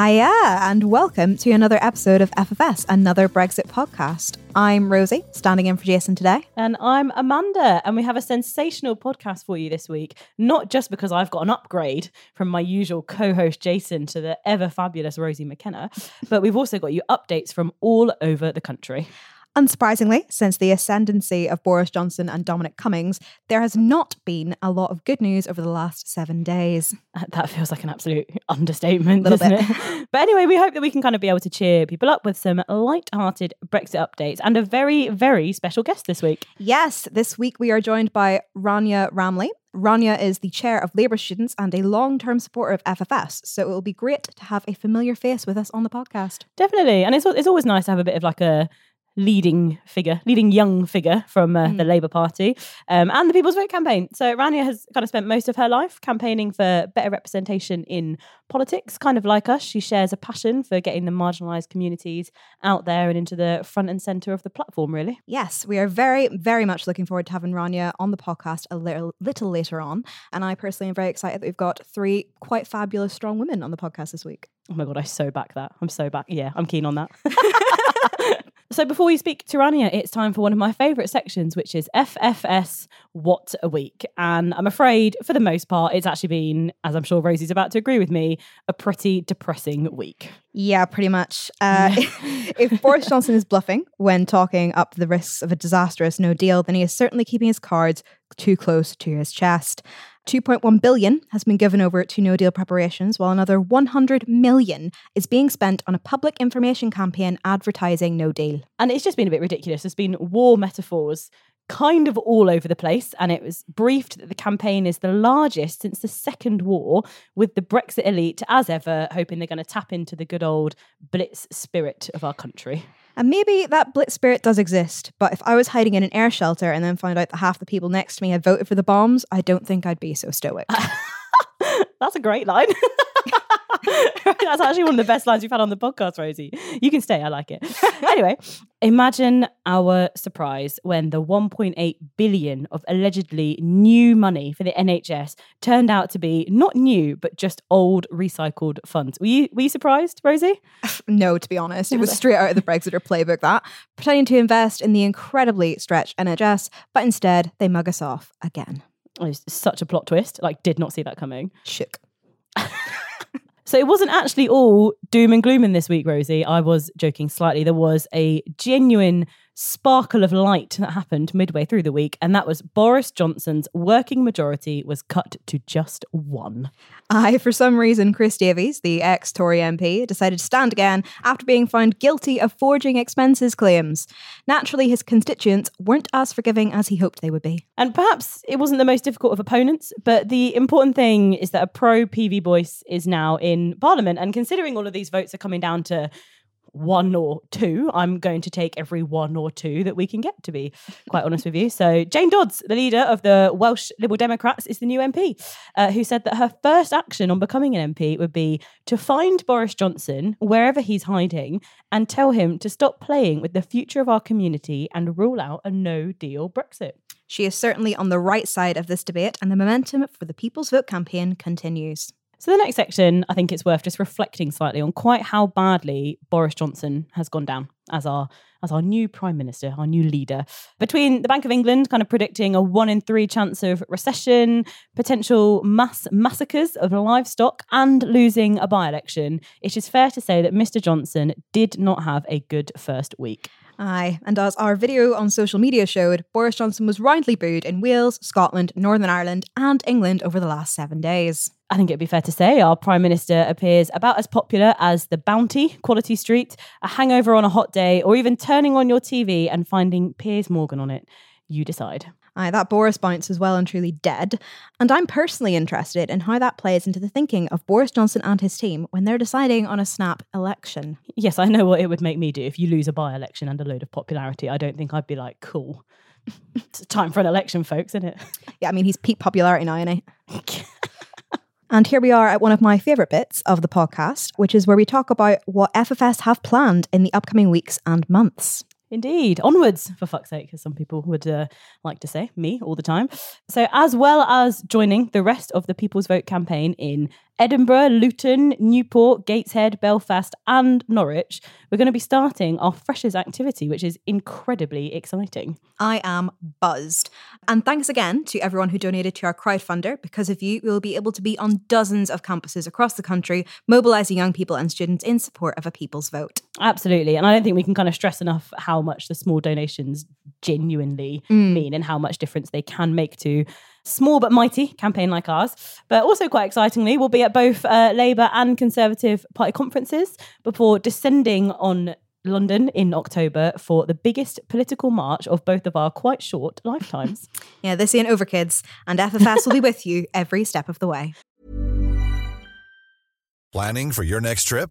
Hiya, and welcome to another episode of FFS, another Brexit podcast. I'm Rosie, standing in for Jason today. And I'm Amanda, and we have a sensational podcast for you this week. Not just because I've got an upgrade from my usual co host Jason to the ever fabulous Rosie McKenna, but we've also got you updates from all over the country. Unsurprisingly, since the ascendancy of Boris Johnson and Dominic Cummings, there has not been a lot of good news over the last seven days. That feels like an absolute understatement, doesn't bit. it? but anyway, we hope that we can kind of be able to cheer people up with some light-hearted Brexit updates and a very, very special guest this week. Yes, this week we are joined by Rania Ramli. Rania is the chair of Labour students and a long term supporter of FFS, so it will be great to have a familiar face with us on the podcast. Definitely, and it's it's always nice to have a bit of like a leading figure, leading young figure from uh, the Labour Party um, and the People's Vote campaign. So Rania has kind of spent most of her life campaigning for better representation in politics, kind of like us. She shares a passion for getting the marginalised communities out there and into the front and centre of the platform, really. Yes, we are very, very much looking forward to having Rania on the podcast a little, little later on. And I personally am very excited that we've got three quite fabulous, strong women on the podcast this week. Oh my god, I so back that. I'm so back. Yeah, I'm keen on that. so before we speak to Rania, it's time for one of my favourite sections, which is FFS What a Week. And I'm afraid, for the most part, it's actually been, as I'm sure Rosie's about to agree with me, a pretty depressing week. Yeah, pretty much. Uh, if Boris Johnson is bluffing when talking up the risks of a disastrous no deal, then he is certainly keeping his cards too close to his chest. 2.1 billion has been given over to no deal preparations, while another 100 million is being spent on a public information campaign advertising no deal. And it's just been a bit ridiculous. There's been war metaphors kind of all over the place. And it was briefed that the campaign is the largest since the Second War, with the Brexit elite, as ever, hoping they're going to tap into the good old blitz spirit of our country. And maybe that blitz spirit does exist, but if I was hiding in an air shelter and then found out that half the people next to me had voted for the bombs, I don't think I'd be so stoic. That's a great line. That's actually one of the best lines we've had on the podcast, Rosie. You can stay, I like it. anyway, imagine our surprise when the 1.8 billion of allegedly new money for the NHS turned out to be not new, but just old recycled funds. Were you were you surprised, Rosie? no, to be honest. It was straight out of the Brexiter playbook that, pretending to invest in the incredibly stretched NHS, but instead they mug us off again. It was such a plot twist. Like, did not see that coming. Shook. So it wasn't actually all doom and gloom in this week, Rosie. I was joking slightly. There was a genuine sparkle of light that happened midway through the week, and that was Boris Johnson's working majority was cut to just one. I, for some reason, Chris Davies, the ex Tory MP, decided to stand again after being found guilty of forging expenses claims. Naturally, his constituents weren't as forgiving as he hoped they would be. And perhaps it wasn't the most difficult of opponents, but the important thing is that a pro PV voice is now in Parliament. And considering all of these votes are coming down to one or two, I'm going to take every one or two that we can get, to be quite honest with you. So, Jane Dodds, the leader of the Welsh Liberal Democrats, is the new MP, uh, who said that her first action on becoming an MP would be to find Boris Johnson wherever he's hiding and tell him to stop playing with the future of our community and rule out a no deal Brexit. She is certainly on the right side of this debate, and the momentum for the People's Vote campaign continues. So, the next section, I think it's worth just reflecting slightly on quite how badly Boris Johnson has gone down as our as our new prime minister, our new leader. Between the Bank of England kind of predicting a one in three chance of recession, potential mass massacres of livestock, and losing a by election, it is fair to say that Mr. Johnson did not have a good first week. Aye, and as our video on social media showed, Boris Johnson was roundly booed in Wales, Scotland, Northern Ireland, and England over the last seven days. I think it'd be fair to say our Prime Minister appears about as popular as The Bounty, Quality Street, A Hangover on a Hot Day, or even turning on your TV and finding Piers Morgan on it. You decide. Aye, that Boris bounce is well and truly dead. And I'm personally interested in how that plays into the thinking of Boris Johnson and his team when they're deciding on a snap election. Yes, I know what it would make me do if you lose a by election and a load of popularity. I don't think I'd be like, cool. it's time for an election, folks, isn't it? Yeah, I mean, he's peak popularity now, isn't he? And here we are at one of my favourite bits of the podcast, which is where we talk about what FFS have planned in the upcoming weeks and months. Indeed. Onwards, for fuck's sake, as some people would uh, like to say, me all the time. So, as well as joining the rest of the People's Vote campaign in Edinburgh, Luton, Newport, Gateshead, Belfast, and Norwich, we're going to be starting our Freshers activity, which is incredibly exciting. I am buzzed. And thanks again to everyone who donated to our crowdfunder. Because of you, we will be able to be on dozens of campuses across the country, mobilising young people and students in support of a people's vote. Absolutely. And I don't think we can kind of stress enough how much the small donations genuinely Mm. mean and how much difference they can make to small but mighty campaign like ours. But also, quite excitingly, we'll be at both uh, Labour and Conservative Party conferences before descending on London in October for the biggest political march of both of our quite short lifetimes. Yeah, this ain't over, kids. And FFS will be with you every step of the way. Planning for your next trip?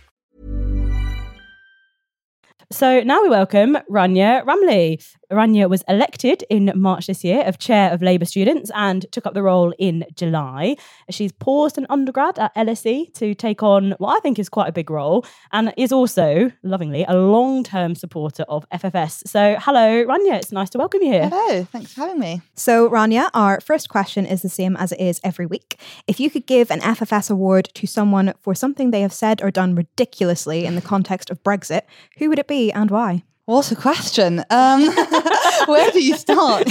So now we welcome Rania Ramli. Rania was elected in March this year of chair of Labour students and took up the role in July. She's paused an undergrad at LSE to take on what I think is quite a big role and is also, lovingly, a long term supporter of FFS. So, hello, Rania. It's nice to welcome you here. Hello, thanks for having me. So, Rania, our first question is the same as it is every week. If you could give an FFS award to someone for something they have said or done ridiculously in the context of Brexit, who would it be and why? What a question. Um, where do you start?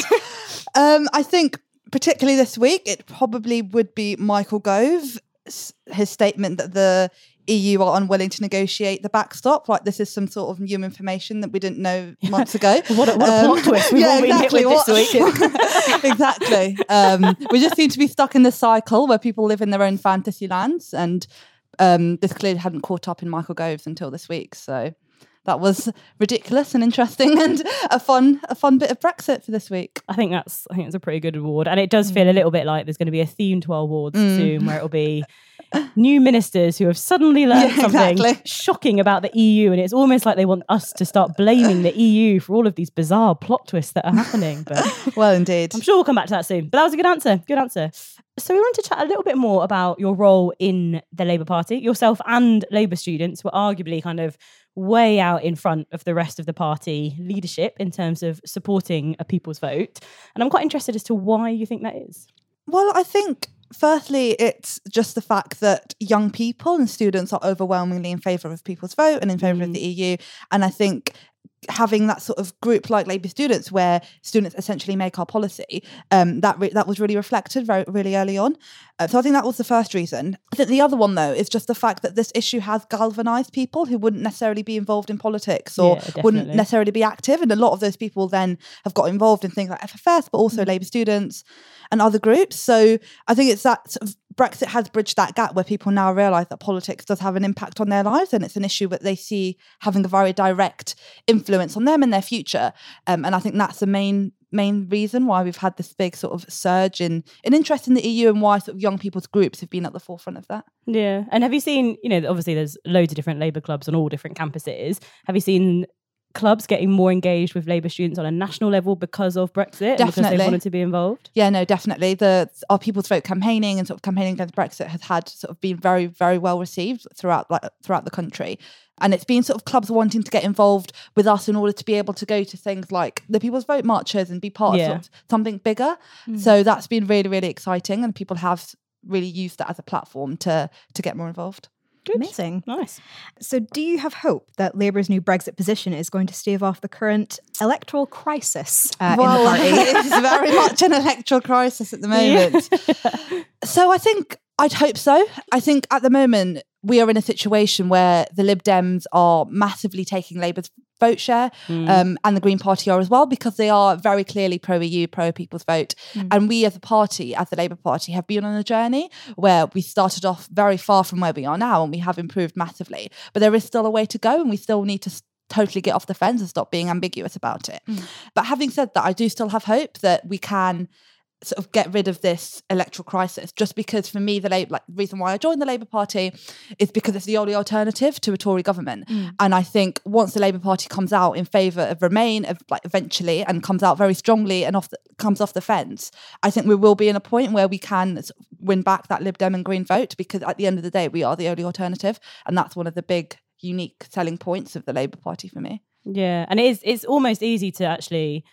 Um, I think, particularly this week, it probably would be Michael Gove, his statement that the EU are unwilling to negotiate the backstop. Like this is some sort of new information that we didn't know months ago. What a- what a plot twist we've all been hit with this What- exactly. Um, we just seem to be stuck in this cycle where people live in their own fantasy lands, and um, this clearly hadn't caught up in Michael Gove's until this week. So that was ridiculous and interesting and a fun a fun bit of Brexit for this week. I think that's I think it's a pretty good award, and it does feel a mm. little bit like there's going to be a theme to our awards mm. soon, where it'll be new ministers who have suddenly learned Yeah, something exactly. shocking about the EU, and it's almost like they want us to start blaming the EU for all of these bizarre plot twists that are happening. But Well, indeed. I'm sure we'll come back to that soon. But that was a good answer. Good answer. So we wanted to chat a little bit more about your role in the Labour Party. Yourself and Labour students were arguably kind of way out in front of the rest of the party leadership in terms of supporting a people's vote. And I'm quite interested as to why you think that is. Well, I think firstly, it's just the fact that young people and students are overwhelmingly in favour of people's vote and in favour of mm. the EU. And I think having that sort of group like Labour students, where students essentially make our policy, um, that re- that was really reflected very really early on. Uh, so I think that was the first reason. I think the other one though is just the fact that this issue has galvanised people who wouldn't necessarily be involved in politics or Yeah, wouldn't necessarily be active, and a lot of those people then have got involved in things like FFS, but also Labour students and other groups. So I think it's that sort of Brexit has bridged that gap where people now realise that politics does have an impact on their lives and it's an issue that they see having a very direct influence on them and their future. Um, and I think that's the main main reason why we've had this big sort of surge in, in interest in the EU and why sort of young people's groups have been at the forefront of that. Yeah. And have you seen, you know, obviously there's loads of different Labour clubs on all different campuses. Have you seen clubs getting more engaged with Labour students on a national level because of Brexit? and Because they wanted to be involved? Yeah, no, definitely. The our People's Vote campaigning and sort of campaigning against Brexit has had sort of been very, very well received throughout like throughout the country. And it's been sort of clubs wanting to get involved with us in order to be able to go to things like the People's Vote marches and be part Yeah. of sort of something bigger. Mm. So that's been really, really exciting, and people have really used that as a platform to to get more involved. Amazing. Nice. So, do you have hope that Labour's new Brexit position is going to stave off the current electoral crisis uh, in the party? it's very much an electoral crisis at the moment. so I think I'd hope so. I think at the moment we are in a situation where the Lib Dems are massively taking Labour's vote share, hmm. um, and the Green Party are as well, because they are very clearly pro EU, pro People's Vote. Hmm. And we as a party, as the Labour Party, have been on a journey where we started off very far from where we are now, and we have improved massively. But there is still a way to go, and we still need to. s- Totally get off the fence and stop being ambiguous about it. Hmm. But having said that, I do still have hope that we can sort of get rid of this electoral crisis. Just because for me, the Labour, like the reason why I joined the Labour Party is because it's the only alternative to a Tory government. Mm. And I think once the Labour Party comes out in favour of Remain, of like eventually, and comes out very strongly and off the, comes off the fence, I think we will be in a point where we can win back that Lib Dem and Green vote because at the end of the day, we are the only alternative, and that's one of the big unique selling points of the Labour Party for me. Yeah, and it is it's almost easy to actually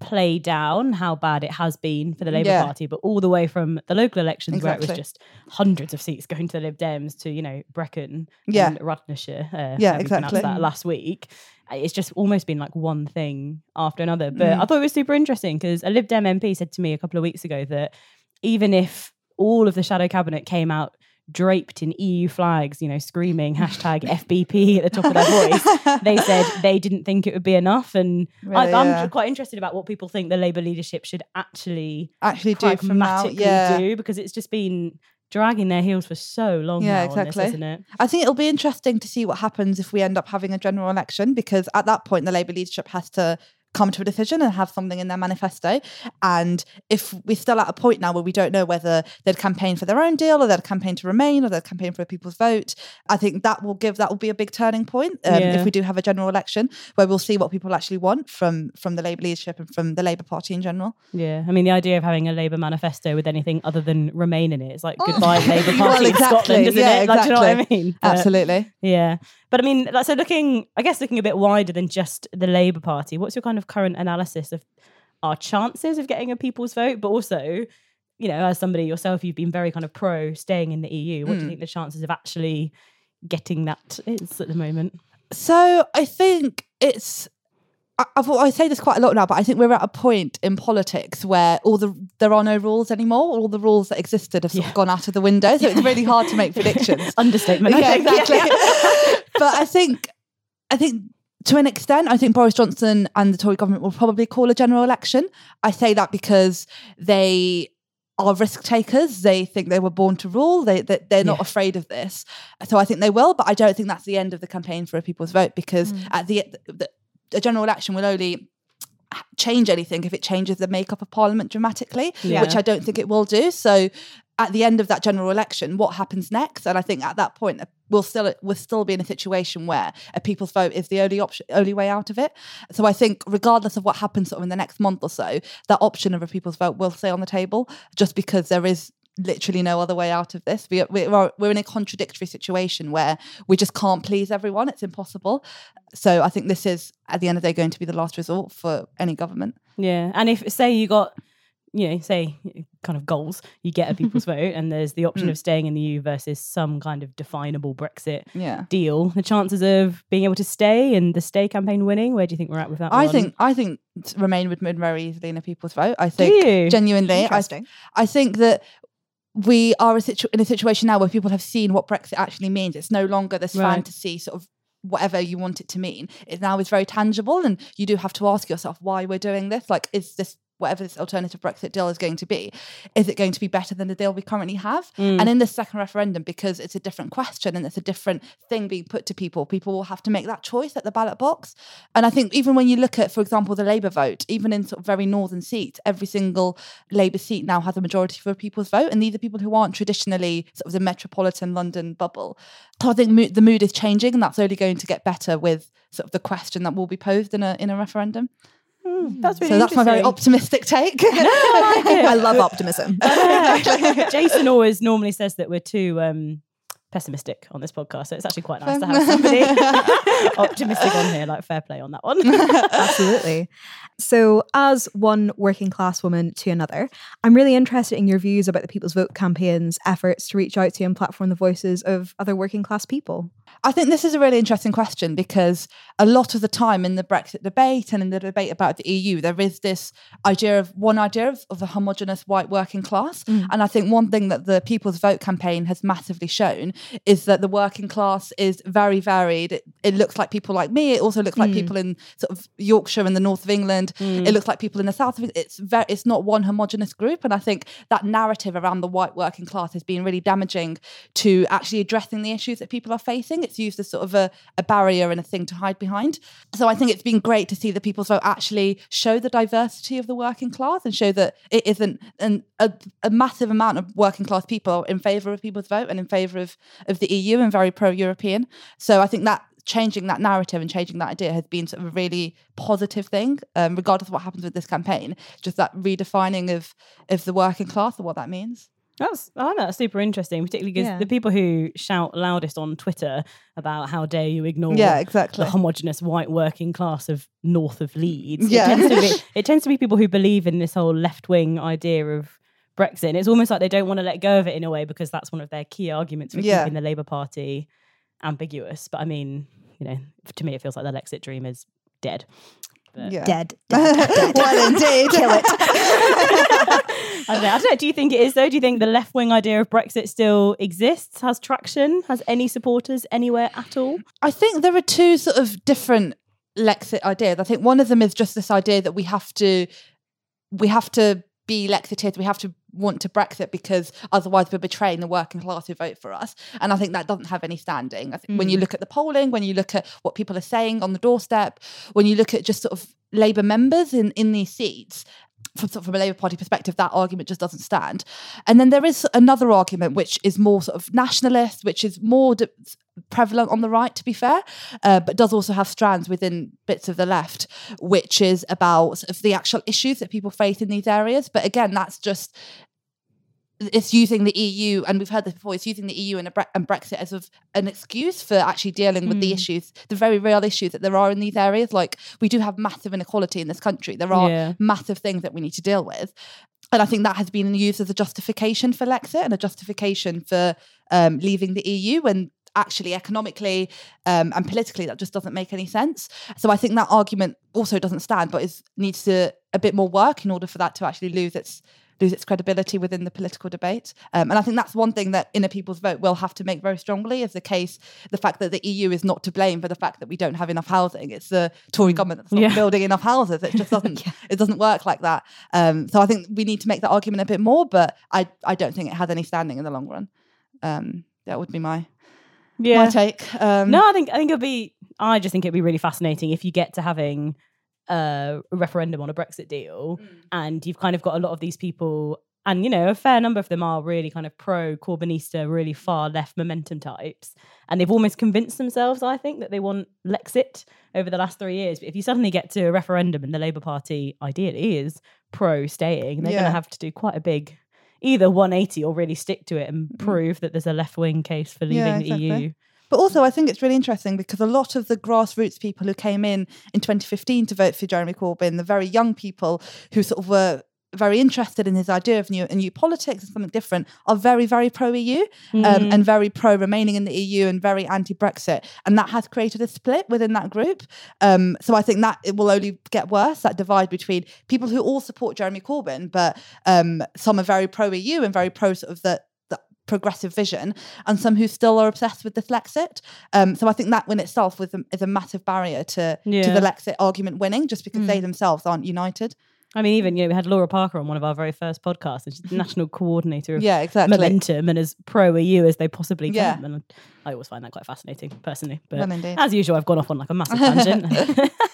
play down how bad it has been for the Labour Yeah. Party, but all the way from the local elections where it was just hundreds of seats going to the Lib Dems to, you know, Brecon Yeah. and Radnorshire. uh, Yeah, however you pronounce exactly. that last week. Uh, It's just almost been like one thing after another. But Mm. I thought it was super interesting because a Lib Dem MP said to me a couple of weeks ago that even if all of the shadow cabinet came out draped in EU flags, you know, screaming hashtag FBP at the top of their voice, they said they didn't think it would be enough. And I, Really, I'm yeah. quite interested about what people think the Labour leadership should actually Actually, do pragmatically yeah. do because it's just been dragging their heels for so long Yeah, now on this, exactly. isn't it? I think it'll be interesting to see what happens if we end up having a general election because at that point the Labour leadership has to come to a decision and have something in their manifesto. And if we're still at a point now where we don't know whether they'd campaign for their own deal or they'd campaign to remain or they'd campaign for a people's vote, I think that will give that will be a big turning point um, Yeah. if we do have a general election where we'll see what people actually want from from the Labour leadership and from the Labour Party in general. Yeah, I mean the idea of having a Labour manifesto with anything other than Remain in it is like goodbye Labour Party Well, exactly. Scotland, isn't Yeah, it? Like, do you know what I mean? But- Absolutely. Yeah, but I mean, like, so looking, I guess looking a bit wider than just the Labour Party, what's your kind of current analysis of our chances of getting a people's vote, but also, you know, as somebody yourself, you've been very kind of pro staying in the EU. What do you hmm. think the chances of actually getting that is at the moment? So I think it's. I, I've, I say this quite a lot now, but I think we're at a point in politics where all the there are no rules anymore. All the rules that existed have sort of gone out of the window, so it's really hard to make predictions. Understatement. Yeah, exactly. but I think, I think to an extent, I think Boris Johnson and the Tory government will probably call a general election. I say that because they are risk takers. They think they were born to rule. They, they they're not afraid of this. So I think they will, but I don't think that's the end of the campaign for a people's vote because Mm. at the, the a general election will only change anything if it changes the makeup of parliament dramatically, Yeah. which I don't think it will do. So at the end of that general election, what happens next? And I think at that point, uh, we'll still we'll still be in a situation where a people's vote is the only option, only way out of it. So I think, regardless of what happens sort of in the next month or so, that option of a people's vote will stay on the table, just because there is literally no other way out of this. We, we are, we're in a contradictory situation where we just can't please everyone. It's impossible. So I think this is, at the end of the day, going to be the last resort for any government. Yeah, and if say you got, you know, say kind of goals, you get a people's vote, and there's the option Mm. of staying in the EU versus some kind of definable Brexit Yeah. deal. The chances of being able to stay and the stay campaign winning, where do you think we're at with that? I one? think I think t- Remain would win very easily in a people's vote. I Do think you? genuinely, I, Interesting. I think that we are a situ- in a situation now where people have seen what Brexit actually means. It's no longer this Right. fantasy sort of whatever you want it to mean. It now is very tangible, and you do have to ask yourself why we're doing this. Like, is this whatever this alternative Brexit deal is going to be, is it going to be better than the deal we currently have? Mm. And in the second referendum, because it's a different question and it's a different thing being put to people, people will have to make that choice at the ballot box. And I think even when you look at, for example, the Labour vote, even in sort of very northern seats, every single Labour seat now has a majority for a people's vote. And these are people who aren't traditionally sort of the metropolitan London bubble. So I think mo- the mood is changing, and that's only going to get better with sort of the question that will be posed in a in a referendum. Mm, that's really so that's my very optimistic take. I love optimism. Jason always normally says that we're too um, pessimistic on this podcast, so it's actually quite nice to have somebody optimistic on here. Like fair play on that one. Absolutely. So, as one working class woman to another, I'm really interested in your views about the People's Vote campaign's efforts to reach out to and platform the voices of other working class people. I think this is a really interesting question because a lot of the time in the Brexit debate and in the debate about the EU, there is this idea of one idea of, of a homogenous white working class. Mm. And I think one thing that the People's Vote campaign has massively shown is that the working class is very varied. It, it looks like people like me. It also looks like hmm. people in sort of Yorkshire and the north of England. Hmm. It looks like people in the south of it. It's very, it's not one homogenous group. And I think that narrative around the white working class has been really damaging to actually addressing the issues that people are facing. It's used as sort of a, a barrier and a thing to hide behind. So I think it's been great to see the People's Vote actually show the diversity of the working class and show that it isn't an, a, a massive amount of working class people in favour of People's Vote and in favour of, of the EU and very pro European. So I think that changing that narrative and changing that idea has been sort of a really positive thing, um, regardless of what happens with this campaign. Just that redefining of of the working class and what that means. That's I find that super interesting, particularly because Yeah. the people who shout loudest on Twitter about how dare you ignore Yeah, exactly. the homogenous white working class of north of Leeds. Yeah. It tends to be it tends to be people who believe in this whole left wing idea of Brexit. And it's almost like they don't want to let go of it in a way because that's one of their key arguments for Yeah. keeping the Labour Party ambiguous. But I mean, you know, to me it feels like the Lexit dream is dead. Yeah. Dead. dead, dead. well, indeed. Kill it. I don't know. I don't know. Do you think it is though? Do you think the left wing idea of Brexit still exists, has traction, has any supporters anywhere at all? I think there are two sort of different Lexit ideas. I think one of them is just this idea that we have to we have to be Lexiteers, we have to want to Brexit because otherwise we're betraying the working class who vote for us. And I think that doesn't have any standing. I think when you mm. look at the polling, when you look at what people are saying on the doorstep, when you look at just sort of Labour members in, in these seats, from, from a Labour Party perspective, that argument just doesn't stand. And then there is another argument which is more sort of nationalist, which is more d- prevalent on the right, to be fair, uh, but does also have strands within bits of the left, which is about sort of the actual issues that people face in these areas. But again, that's just it's using the EU, and we've heard this before. It's using the EU and, a Bre- and Brexit as of an excuse for actually dealing with the issues, the very real issues that there are in these areas. Like we do have massive inequality in this country. There are Yeah. massive things that we need to deal with, and I think that has been used as a justification for Lexit and a justification for um, leaving the EU. And actually, economically um, and politically, that just doesn't make any sense. So I think that argument also doesn't stand, but is needs to a bit more work in order for that to actually lose its lose its credibility within the political debate. Um, and I think that's one thing that Inner People's Vote will have to make very strongly is the case, the fact that the EU is not to blame for the fact that we don't have enough housing. It's the Tory government that's not Yeah. building enough houses. It just doesn't it doesn't work like that. Um, so I think we need to make that argument a bit more, but I, I don't think it has any standing in the long run. Um, that would be my Yeah. my take. Um, No, I think I think it'll be. I just think it'd be really fascinating if you get to having a referendum on a Brexit deal, and you've kind of got a lot of these people, and you know, a fair number of them are really kind of pro Corbynista, really far left momentum types, and they've almost convinced themselves, I think, that they want Lexit over the last three years. But if you suddenly get to a referendum and the Labour Party ideally is pro staying, they're going to have to do quite a big. Either 180 or really stick to it and prove that there's a left wing case for leaving Mm. Yeah, the. EU. But also, I think it's really interesting because a lot of the grassroots people who came in in 2015 to vote for Jeremy Corbyn, the very young people who sort of were very interested in his idea of new, new politics and something different, are very, very pro EU um, and very pro remaining in the EU and very anti Brexit. And that has created a split within that group. Um, so I think that it will only get worse that divide between people who all support Jeremy Corbyn, but um, some are very pro EU and very pro sort of the progressive vision, and some who still are obsessed with the Lexit. Um, so I think that in itself was a, is a massive barrier to, to the Lexit argument winning, just because they themselves aren't united. I mean, even you know, we had Laura Parker on one of our very first podcasts, and she's the national coordinator of Yeah, exactly. Momentum and as pro EU as they possibly can. Yeah. And I always find that quite fascinating, personally. But Well, as usual, I've gone off on like a massive tangent.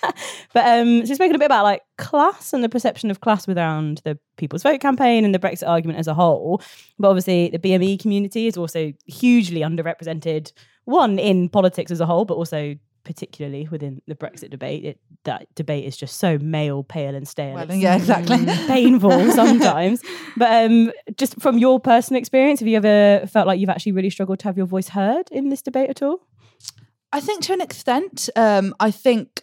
but um, so you've spoken a bit about like class and the perception of class around the People's Vote campaign and the Brexit argument as a whole. But obviously, the BME community is also hugely underrepresented. One in politics as a whole, but also particularly within the Brexit debate. It, that debate is just so male, pale, and stale. Well, yeah, exactly. painful sometimes. But um, just from your personal experience, have you ever felt like you've actually really struggled to have your voice heard in this debate at all? I think to an extent, um, I think,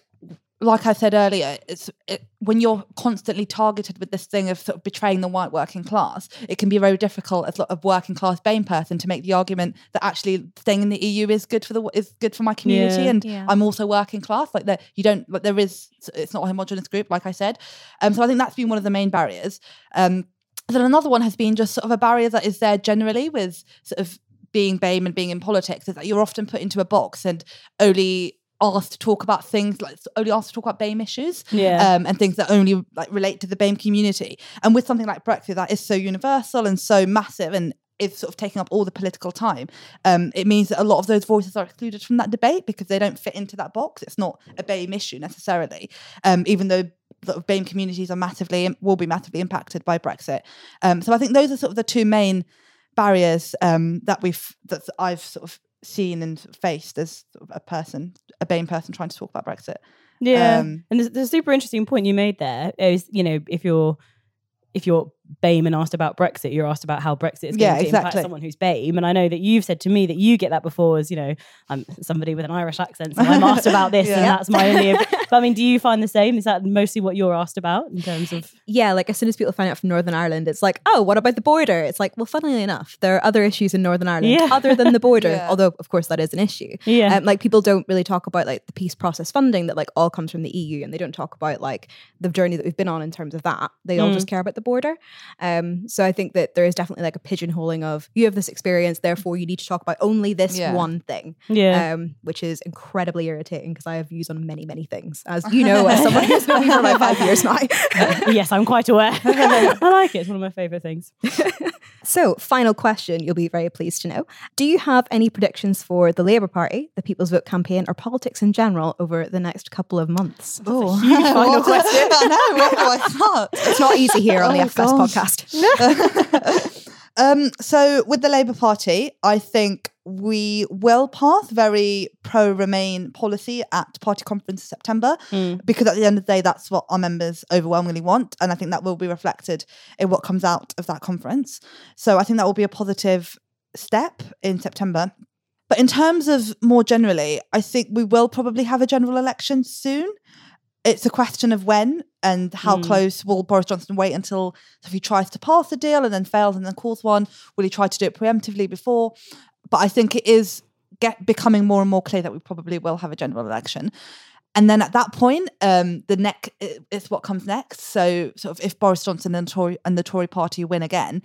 like I said earlier, it's it, when you're constantly targeted with this thing of sort of betraying the white working class, it can be very difficult as a working class BAME person to make the argument that actually staying in the EU is good for the is good for my community, Yeah. and Yeah. I'm also working class. Like that, you don't like there is it's not a homogenous group, like I said. Um, so I think that's been one of the main barriers. Um, then another one has been just sort of a barrier that is there generally with sort of being BAME and being in politics is that you're often put into a box and only asked to talk about things like only asked to talk about BAME issues Yeah. um, and things that only like relate to the BAME community. And with something like Brexit that is so universal and so massive and is sort of taking up all the political time, um, it means that a lot of those voices are excluded from that debate because they don't fit into that box. It's not a BAME issue necessarily, um, even though sort of BAME communities are massively will be massively impacted by Brexit. Um, so I think those are sort of the two main barriers um, that we've that I've sort of seen and faced as a person, a BAME person trying to talk about Brexit. Yeah. Um, and there's, there's a super interesting point you made there is, you know, if you're if you're BAME and asked about Brexit, you're asked about how Brexit is going Yeah, to impact someone who's BAME. And I know that you've said to me that you get that before as, you know, I'm somebody with an Irish accent, so I'm asked about this and that's my only. but I mean, do you find the same? Is that mostly what you're asked about in terms of. yeah, like as soon as people find out from Northern Ireland, it's like, oh, what about the border? It's like, well, funnily enough, there are other issues in Northern Ireland Yeah. other than the border, Yeah. although of course that is an issue. Yeah. Um, like people don't really talk about like the peace process funding that like all comes from the EU, and they don't talk about like the journey that we've been on in terms of that. They all Mm. just care about the border. Um, so I think that there is definitely like a pigeonholing of you have this experience, therefore you need to talk about only this Yeah. one thing. Yeah. Um, which is incredibly irritating because I have views on many, many things, as you know, as someone who's known me for about five years now. yes, I'm quite aware. I like it. It's one of my favourite things. So, final question you'll be very pleased to know. Do you have any predictions for the Labour Party, the People's Vote campaign, or politics in general over the next couple of months? Oh, huge final question. I know. Do I start? It's not easy here on the Oh, FS gosh. Podcast. um, so with the Labour Party, I think we will pass very pro-Remain policy at party conference in September Mm. because at the end of the day, that's what our members overwhelmingly want, and I think that will be reflected in what comes out of that conference. So I think that will be a positive step in September. But in terms of more generally, I think we will probably have a general election soon. It's a question of when and how Mm. close will Boris Johnson wait until if he tries to pass a deal and then fails and then calls one? Will he try to do it preemptively before? But I think it is get becoming more and more clear that we probably will have a general election. And then at that point, um, the neck is what comes next. So, sort of, if Boris Johnson and the Tory and the Tory Party win again,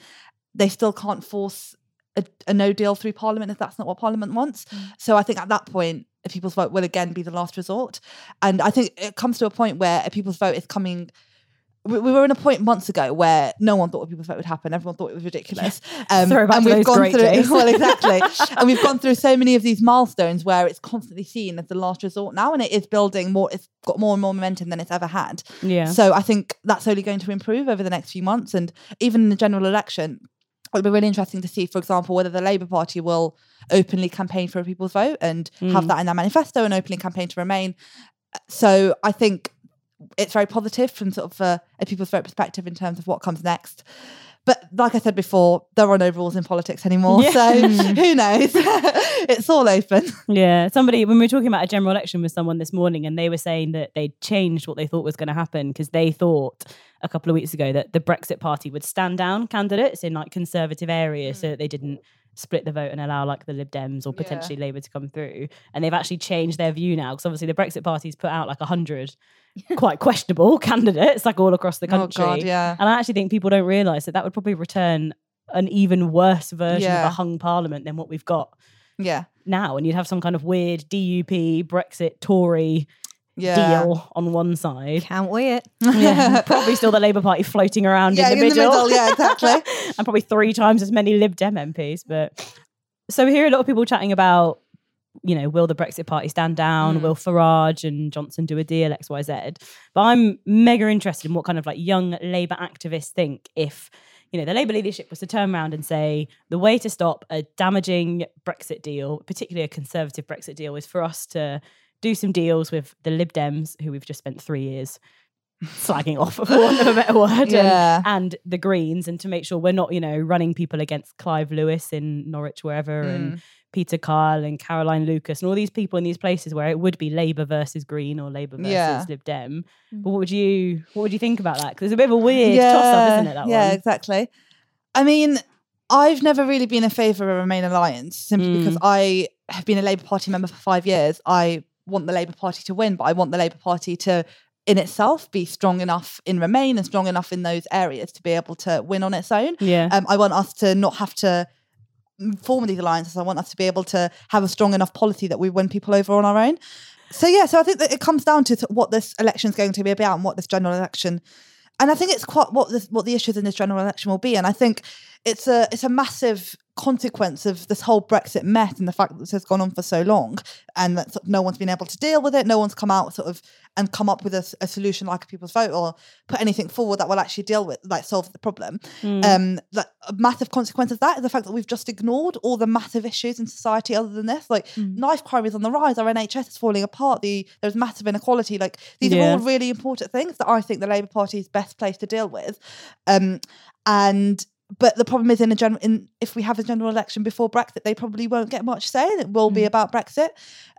they still can't force a, a no deal through Parliament if that's not what Parliament wants. So, I think at that point, a people's vote will again be the last resort. And I think it comes to a point where a people's vote is coming we, we were in a point months ago where no one thought a people's vote would happen. Everyone thought it was ridiculous. Um, Throwback and we've those gone great through days. well, exactly. and we've gone through so many of these milestones where it's constantly seen as the last resort now, and it is building more. It's got more and more momentum than it's ever had. Yeah. So I think that's only going to improve over the next few months, and even in the general election, it'll be really interesting to see, for example, whether the Labour Party will openly campaign for a people's vote and have Mm. that in their manifesto and openly campaign to remain. So I think it's very positive from sort of a, a people's vote perspective in terms of what comes next. But like I said before, there are no rules in politics anymore. Yeah. So who knows? it's all open. Yeah, somebody when we were talking about a general election with someone this morning, and they were saying that they changed what they thought was going to happen because they thought a couple of weeks ago that the Brexit Party would stand down candidates in like conservative areas so mm. that they didn't split the vote and allow like the Lib Dems or potentially Labour to come through. And they've actually changed their view now because obviously the Brexit Party's put out like a hundred quite questionable candidates like all across the Oh, country. God, yeah. And I actually think people don't realise that that would probably return an even worse version of a hung parliament than what we've got Yeah. now and you'd have some kind of weird DUP Brexit Tory Yeah. deal on one side. Can't wait. Yeah, probably still the Labour Party floating around Yeah, in the in the middle. middle, yeah, exactly. and probably three times as many Lib Dem MPs. But so we hear a lot of people chatting about, you know, will the Brexit Party stand down? Mm. Will Farage and Johnson do a deal? X, Y, Z. But I'm mega interested in what kind of like young Labour activists think if you know, the Labour leadership was to turn around and say the way to stop a damaging Brexit deal, particularly a conservative Brexit deal, is for us to do some deals with the Lib Dems, who we've just spent three years slagging off, for want of a better word, and- Yeah. and, the Greens, and to make sure we're not, you know, running people against Clive Lewis in Norwich, wherever, and Peter Kyle and Caroline Lucas, and all these people in these places where it would be Labour versus Green or Labour versus Yeah. Lib Dem. But what would you what would you think about that? Because it's a bit of a weird toss up, isn't it? That yeah, one. exactly. I mean, I've never really been in favour of a Remain alliance simply Mm. because I have been a Labour Party member for five years. I want the Labour Party to win, but I want the Labour Party to, in itself, be strong enough in Remain and strong enough in those areas to be able to win on its own. Yeah. Um, I want us to not have to form these alliances. I want us to be able to have a strong enough policy that we win people over on our own. So yeah, so I think that it comes down to what this election is going to be about and what this general election. And I think it's quite what this, what the issues in this general election will be. And I think it's a it's a massive consequence of this whole Brexit mess and the fact that this has gone on for so long and that no one's been able to deal with it. No one's come out sort of and come up with a solution like a people's vote or put anything forward that will actually deal with like solve the problem. Um, that a massive consequence of that is the fact that we've just ignored all the massive issues in society other than this. Like knife crime is on the rise, our NHS is falling apart. The there's massive inequality. Like these Yeah. are all really important things that I think the Labour Party is best placed to deal with. Um, and but the problem is in a general in if we have a general election before Brexit, they probably won't get much say, and it will be about Brexit.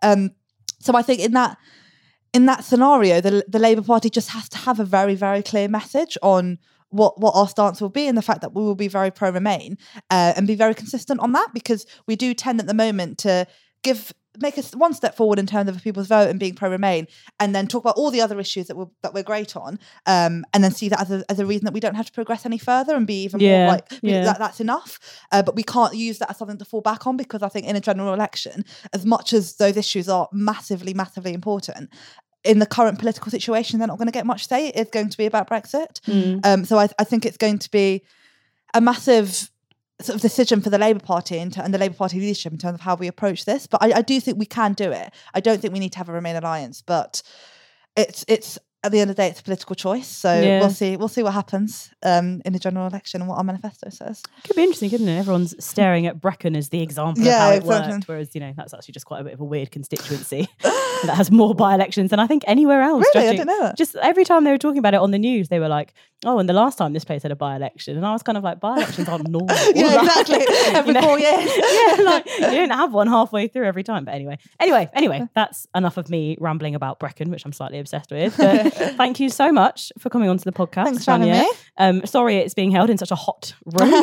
Um, so I think in that in that scenario, the the Labour Party just has to have a very very clear message on what what our stance will be and the fact that we will be very pro Remain uh, and be very consistent on that because we do tend at the moment to give make us one step forward in terms of a people's vote and being pro Remain, and then talk about all the other issues that we're that we're great on, um, and then see that as a, as a reason that we don't have to progress any further and be even Yeah, more like yeah. that, that's enough. Uh, but we can't use that as something to fall back on because I think in a general election, as much as those issues are massively massively important. In the current political situation, they're not going to get much say. It's going to be about Brexit. Mm. Um, so I, I think it's going to be a massive sort of decision for the Labour Party and, the Labour Party leadership in terms of how we approach this. But I, I do think we can do it. I don't think we need to have a Remain alliance, but it's it's at the end of the day, it's a political choice. So Yeah. we'll see we'll see what happens um, in the general election and what our manifesto says. Could be interesting, couldn't it? Everyone's staring at Brecon as the example Yeah, of how it exactly. worked, whereas you know that's actually just quite a bit of a weird constituency that has more by-elections than I think anywhere else. Really? I didn't know that. Just every time they were talking about it on the news, they were like, "Oh, and the last time this place had a by-election," and I was kind of like, "By-elections are normal." Yeah, exactly. Every you know? four years. yeah, like you don't have one halfway through every time. But anyway, anyway, anyway, that's enough of me rambling about Brecon, which I'm slightly obsessed with. But thank you so much for coming onto the podcast. Thanks Shania. me. Um, sorry it's being held in such a hot room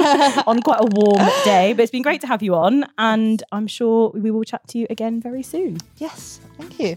on quite a warm day, but it's been great to have you on, and I'm sure we will chat to you again very soon. Yes, thank you.